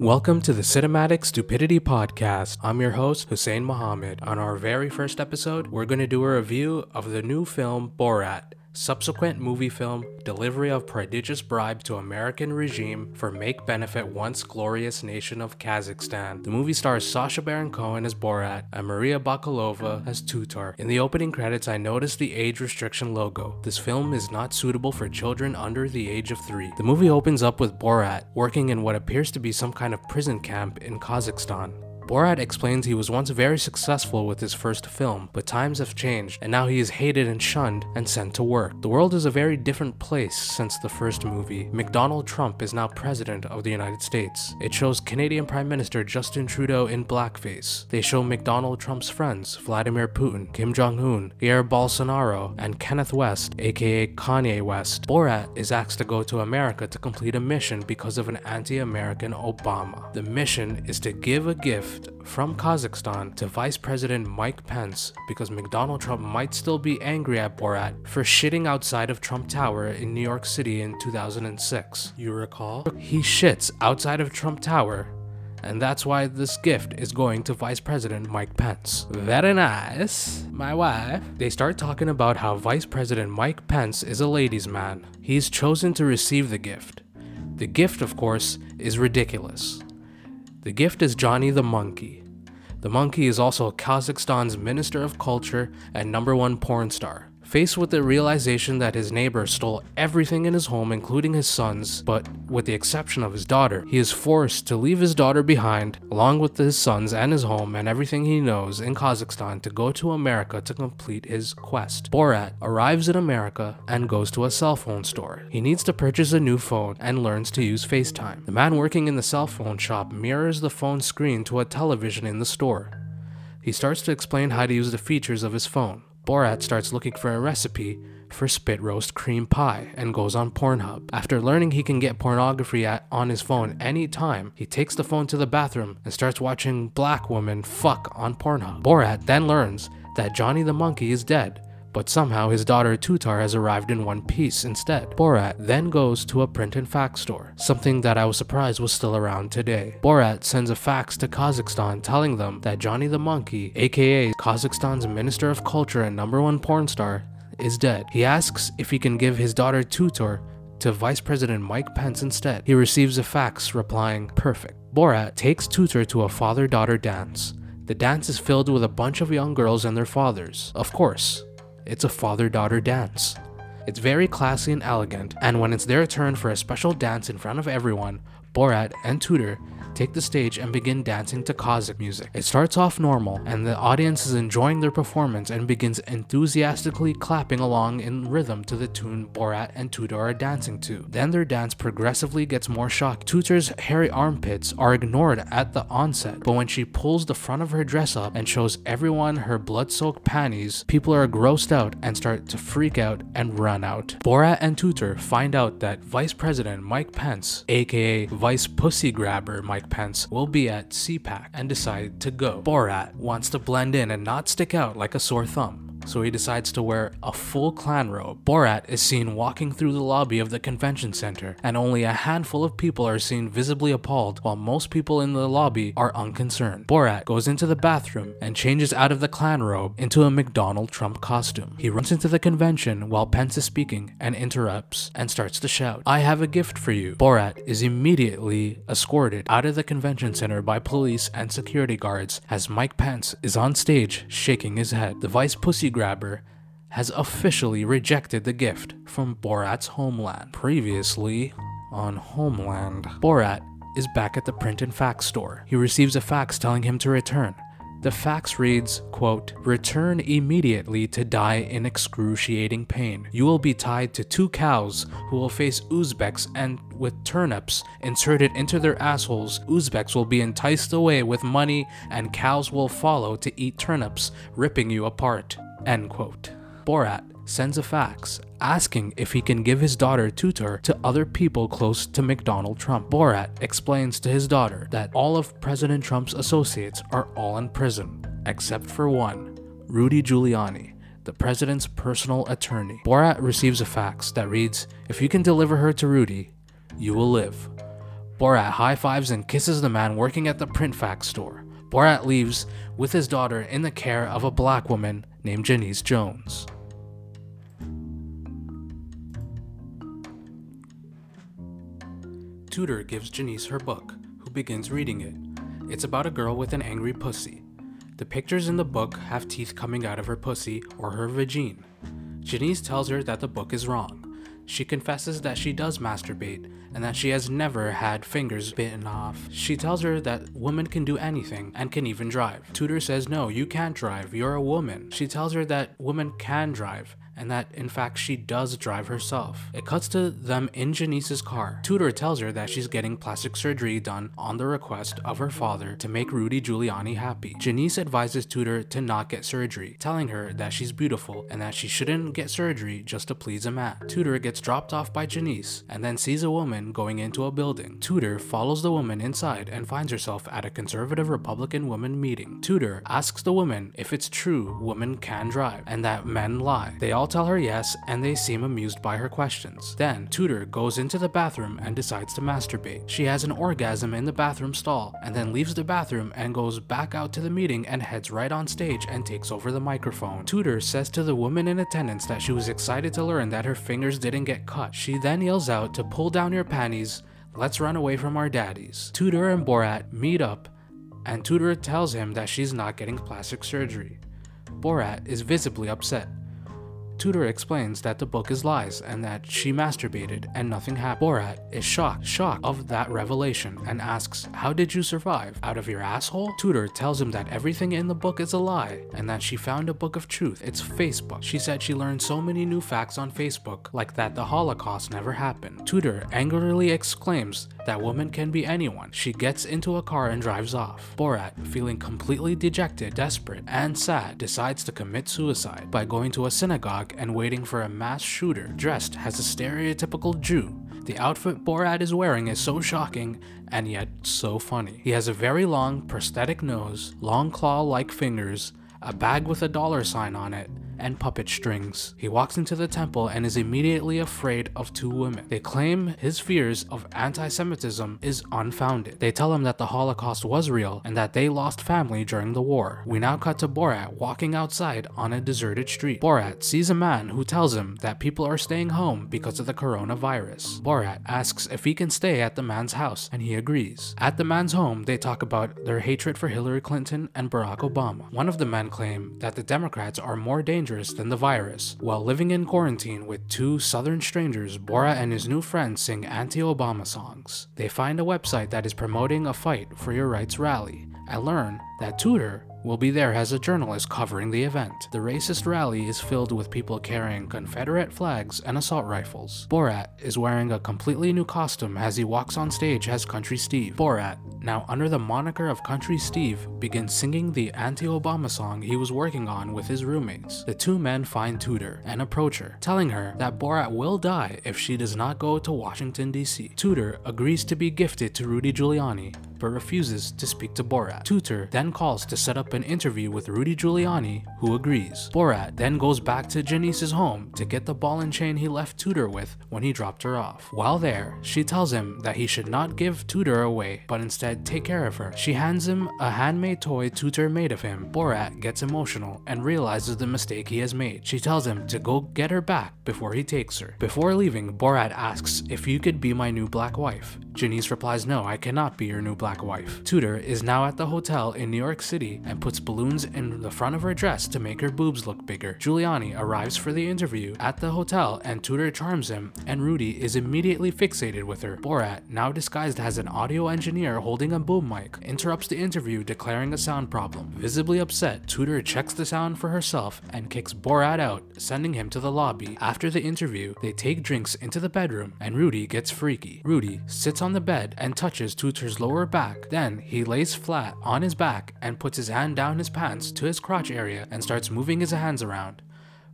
Welcome to the Cinematic Stupidity Podcast. I'm your host, Hussein Mohammed. On our very first episode, we're going to do a review of the new film Borat. Subsequent movie film, delivery of prodigious bribe to American regime for make benefit once glorious nation of Kazakhstan. The movie stars Sacha Baron Cohen as Borat and Maria Bakalova as Tutar. In the opening credits, I noticed the age restriction logo. This film is not suitable for children under the age of three. The movie opens up with Borat working in what appears to be some kind of prison camp in Kazakhstan. Borat explains he was once very successful with his first film, but times have changed, and now he is hated and shunned and sent to work. The world is a very different place since the first movie. McDonald Trump is now President of the United States. It shows Canadian Prime Minister Justin Trudeau in blackface. They show McDonald Trump's friends, Vladimir Putin, Kim Jong-un, Jair Bolsonaro, and Kenneth West, aka Kanye West. Borat is asked to go to America to complete a mission because of an anti-American Obama. The mission is to give a gift from Kazakhstan to Vice President Mike Pence because McDonald Trump might still be angry at Borat for shitting outside of Trump Tower in New York City in 2006. You recall? He shits outside of Trump Tower and that's why this gift is going to Vice President Mike Pence. Very nice, my wife. They start talking about how Vice President Mike Pence is a ladies' man. He's chosen to receive the gift. The gift, of course, is ridiculous. The gift is Johnny the Monkey. The monkey is also Kazakhstan's Minister of Culture and number one porn star. Faced with the realization that his neighbor stole everything in his home, including his sons, but with the exception of his daughter, he is forced to leave his daughter behind, along with his sons and his home and everything he knows in Kazakhstan to go to America to complete his quest. Borat arrives in America and goes to a cell phone store. He needs to purchase a new phone and learns to use FaceTime. The man working in the cell phone shop mirrors the phone screen to a television in the store. He starts to explain how to use the features of his phone. Borat starts looking for a recipe for spit roast cream pie and goes on Pornhub. After learning he can get pornography at, on his phone anytime, he takes the phone to the bathroom and starts watching black women fuck on Pornhub. Borat then learns that Johnny the Monkey is dead but somehow his daughter Tutar has arrived in one piece instead. Borat then goes to a print and fax store, something that I was surprised was still around today. Borat sends a fax to Kazakhstan telling them that Johnny the Monkey, aka Kazakhstan's Minister of Culture and number one porn star, is dead. He asks if he can give his daughter Tutar to Vice President Mike Pence instead. He receives a fax replying, perfect. Borat takes Tutar to a father-daughter dance. The dance is filled with a bunch of young girls and their fathers. Of course, it's a father-daughter dance. It's very classy and elegant, and when it's their turn for a special dance in front of everyone, Borat and Tutar take the stage and begin dancing to Kazakh music. It starts off normal, and the audience is enjoying their performance and begins enthusiastically clapping along in rhythm to the tune Borat and Tutar are dancing to. Then their dance progressively gets more shocking. Tutar's hairy armpits are ignored at the onset, but when she pulls the front of her dress up and shows everyone her blood-soaked panties, people are grossed out and start to freak out and run out. Borat and Tutar find out that Vice President Mike Pence, aka Vice Pussy Grabber Mike Pence, will be at CPAC and decide to go. Borat wants to blend in and not stick out like a sore thumb so he decides to wear a full Klan robe. Borat is seen walking through the lobby of the convention center, and only a handful of people are seen visibly appalled, while most people in the lobby are unconcerned. Borat goes into the bathroom and changes out of the Klan robe into a McDonald Trump costume. He runs into the convention while Pence is speaking and interrupts and starts to shout, I have a gift for you. Borat is immediately escorted out of the convention center by police and security guards as Mike Pence is on stage shaking his head. The vice pussy grabber has officially rejected the gift from Borat's homeland. Previously on Homeland, Borat is back at the print and fax store. He receives a fax telling him to return. The fax reads, quote, Return immediately to die in excruciating pain. You will be tied to two cows who will face Uzbeks and with turnips inserted into their assholes, Uzbeks will be enticed away with money and cows will follow to eat turnips, ripping you apart. End quote. Borat sends a fax asking if he can give his daughter Tutar to other people close to McDonald Trump. Borat explains to his daughter that all of President Trump's associates are all in prison, except for one, Rudy Giuliani, the president's personal attorney. Borat receives a fax that reads, If you can deliver her to Rudy, you will live. Borat high fives and kisses the man working at the print fax store. Borat leaves with his daughter in the care of a black woman named Janice Jones. Tudor gives Janice her book, who begins reading it. It's about a girl with an angry pussy. The pictures in the book have teeth coming out of her pussy or her vagine. Janice tells her that the book is wrong. She confesses that she does masturbate and that she has never had fingers bitten off. She tells her that women can do anything and can even drive. Tudor says, No, you can't drive, you're a woman. She tells her that women can drive and that in fact she does drive herself. It cuts to them in Janice's car. Tudor tells her that she's getting plastic surgery done on the request of her father to make Rudy Giuliani happy. Janice advises Tudor to not get surgery, telling her that she's beautiful and that she shouldn't get surgery just to please a man. Tudor gets dropped off by Janice and then sees a woman going into a building. Tudor follows the woman inside and finds herself at a conservative Republican woman meeting. Tudor asks the woman if it's true women can drive and that men lie. They all tell her yes, and they seem amused by her questions. Then, Tudor goes into the bathroom and decides to masturbate. She has an orgasm in the bathroom stall, and then leaves the bathroom and goes back out to the meeting and heads right on stage and takes over the microphone. Tudor says to the woman in attendance that she was excited to learn that her fingers didn't get cut. She then yells out to pull down your panties, let's run away from our daddies. Tudor and Borat meet up, and Tudor tells him that she's not getting plastic surgery. Borat is visibly upset. Tudor explains that the book is lies and that she masturbated and nothing happened. Borat is shocked, shocked of that revelation and asks, How did you survive? Out of your asshole? Tudor tells him that everything in the book is a lie and that she found a book of truth. It's Facebook. She said she learned so many new facts on Facebook, like that the Holocaust never happened. Tudor angrily exclaims that woman can be anyone. She gets into a car and drives off. Borat, feeling completely dejected, desperate, and sad, decides to commit suicide by going to a synagogue and waiting for a mass shooter dressed as a stereotypical Jew. The outfit Borat is wearing is so shocking and yet so funny. He has a very long prosthetic nose, long claw-like fingers, a bag with a dollar sign on it, and puppet strings. He walks into the temple and is immediately afraid of two women. They claim his fears of anti-Semitism is unfounded. They tell him that the Holocaust was real and that they lost family during the war. We now cut to Borat walking outside on a deserted street. Borat sees a man who tells him that people are staying home because of the coronavirus. Borat asks if he can stay at the man's house and he agrees. At the man's home, they talk about their hatred for Hillary Clinton and Barack Obama. One of the men claim that the Democrats are more dangerous than the virus. While living in quarantine with two southern strangers, Bora and his new friend sing anti-Obama songs. They find a website that is promoting a fight for your rights rally and learn that Tudor will be there as a journalist covering the event. The racist rally is filled with people carrying Confederate flags and assault rifles. Borat is wearing a completely new costume as he walks on stage as Country Steve. Borat, now under the moniker of Country Steve, begins singing the anti-Obama song he was working on with his roommates. The two men find Tudor and approach her, telling her that Borat will die if she does not go to Washington DC. Tudor agrees to be gifted to Rudy Giuliani, but refuses to speak to Borat. Tudor then calls to set up an interview with Rudy Giuliani, who agrees. Borat then goes back to Janice's home to get the ball and chain he left Tudor with when he dropped her off. While there, she tells him that he should not give Tudor away, but instead take care of her. She hands him a handmade toy Tudor made of him. Borat gets emotional and realizes the mistake he has made. She tells him to go get her back before he takes her. Before leaving, Borat asks if you could be my new black wife. Janice replies, no, I cannot be your new black wife. Tudor is now at the hotel in New York City and puts balloons in the front of her dress to make her boobs look bigger. Giuliani arrives for the interview at the hotel and Tudor charms him and Rudy is immediately fixated with her. Borat, now disguised as an audio engineer holding a boom mic, interrupts the interview declaring a sound problem. Visibly upset, Tudor checks the sound for herself and kicks Borat out, sending him to the lobby. After the interview, they take drinks into the bedroom and Rudy gets freaky. Rudy sits on the bed and touches Tudor's lower back. Then he lays flat on his back and puts his hand down his pants to his crotch area and starts moving his hands around.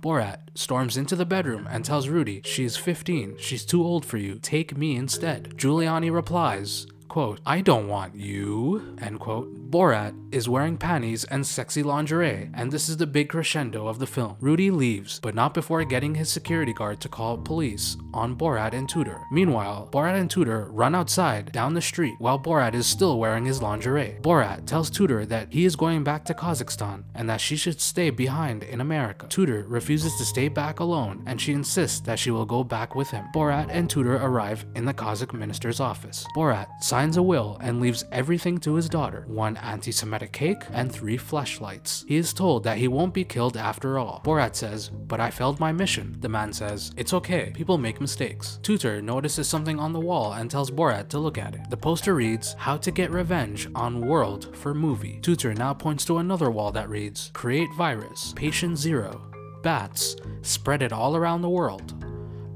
Borat storms into the bedroom and tells Rudy she is 15, she's too old for you, take me instead. Giuliani replies, quote, I don't want you, end quote. Borat is wearing panties and sexy lingerie, and this is the big crescendo of the film. Rudy leaves, but not before getting his security guard to call police on Borat and Tudor. Meanwhile, Borat and Tudor run outside down the street while Borat is still wearing his lingerie. Borat tells Tudor that he is going back to Kazakhstan and that she should stay behind in America. Tudor refuses to stay back alone and she insists that she will go back with him. Borat and Tudor arrive in the Kazakh minister's office. Borat signs a will and leaves everything to his daughter one anti Semitic cake and three flashlights. He is told that he won't be killed after all. Borat says, But I failed my mission. The man says, It's okay, people make mistakes. Tutor notices something on the wall and tells Borat to look at it. The poster reads, How to Get Revenge on World for Movie. Tutor now points to another wall that reads, Create virus, patient zero, bats, spread it all around the world.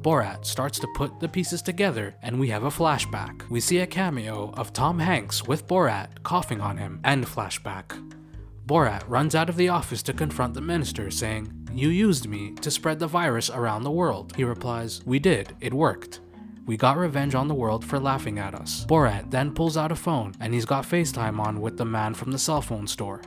Borat starts to put the pieces together and we have a flashback. We see a cameo of Tom Hanks with Borat coughing on him, and flashback. Borat runs out of the office to confront the minister, saying, You used me to spread the virus around the world. He replies, We did, it worked. We got revenge on the world for laughing at us. Borat then pulls out a phone and he's got FaceTime on with the man from the cell phone store.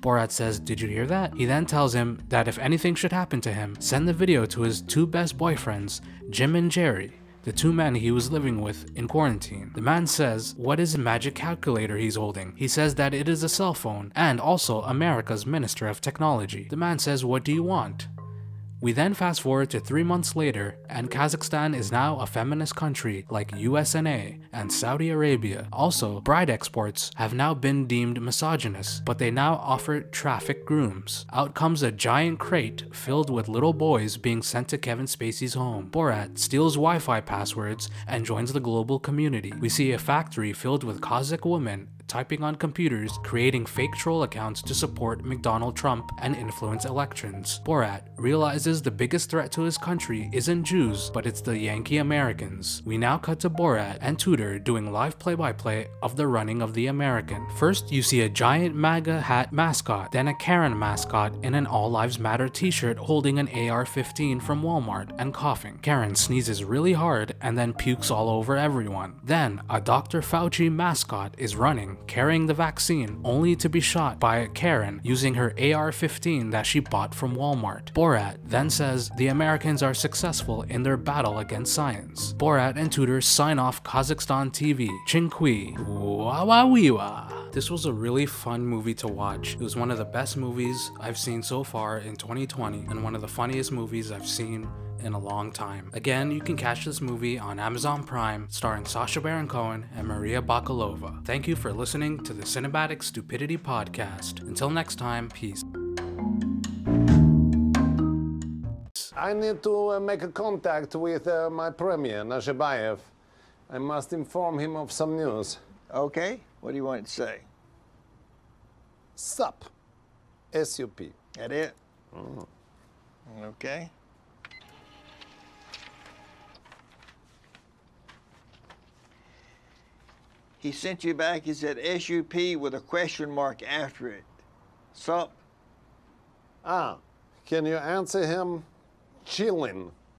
Borat says, Did you hear that? He then tells him that if anything should happen to him, send the video to his two best boyfriends, Jim and Jerry, the two men he was living with in quarantine. The man says, What is a magic calculator he's holding? He says that it is a cell phone and also America's Minister of Technology. The man says, What do you want? We then fast forward to three months later, and Kazakhstan is now a feminist country like USNA and Saudi Arabia. Also, bride exports have now been deemed misogynist, but they now offer traffic grooms. Out comes a giant crate filled with little boys being sent to Kevin Spacey's home. Borat steals Wi Fi passwords and joins the global community. We see a factory filled with Kazakh women typing on computers, creating fake troll accounts to support McDonald Trump and influence elections. Borat realizes the biggest threat to his country isn't Jews, but it's the Yankee Americans. We now cut to Borat and Tudor doing live play-by-play of the running of the American. First, you see a giant MAGA hat mascot, then a Karen mascot in an All Lives Matter t-shirt holding an AR-15 from Walmart and coughing. Karen sneezes really hard and then pukes all over everyone. Then, a Dr. Fauci mascot is running carrying the vaccine, only to be shot by Karen using her AR 15 that she bought from Walmart. Borat then says the Americans are successful in their battle against science. Borat and Tudor sign off Kazakhstan TV. Chinkui. Wawawiwa. This was a really fun movie to watch. It was one of the best movies I've seen so far in 2020 and one of the funniest movies I've seen in a long time. Again, you can catch this movie on Amazon Prime, starring Sacha Baron Cohen and Maria Bakalova. Thank you for listening to the Cinematic Stupidity Podcast. Until next time, peace. I need to uh, make a contact with uh, my premier, Nazarbayev. I must inform him of some news. Okay, what do you want to say? SUP. S-U-P. That it? Okay. He sent you back, he said SUP with a question mark after it. Sup? Ah, can you answer him? Chillin'.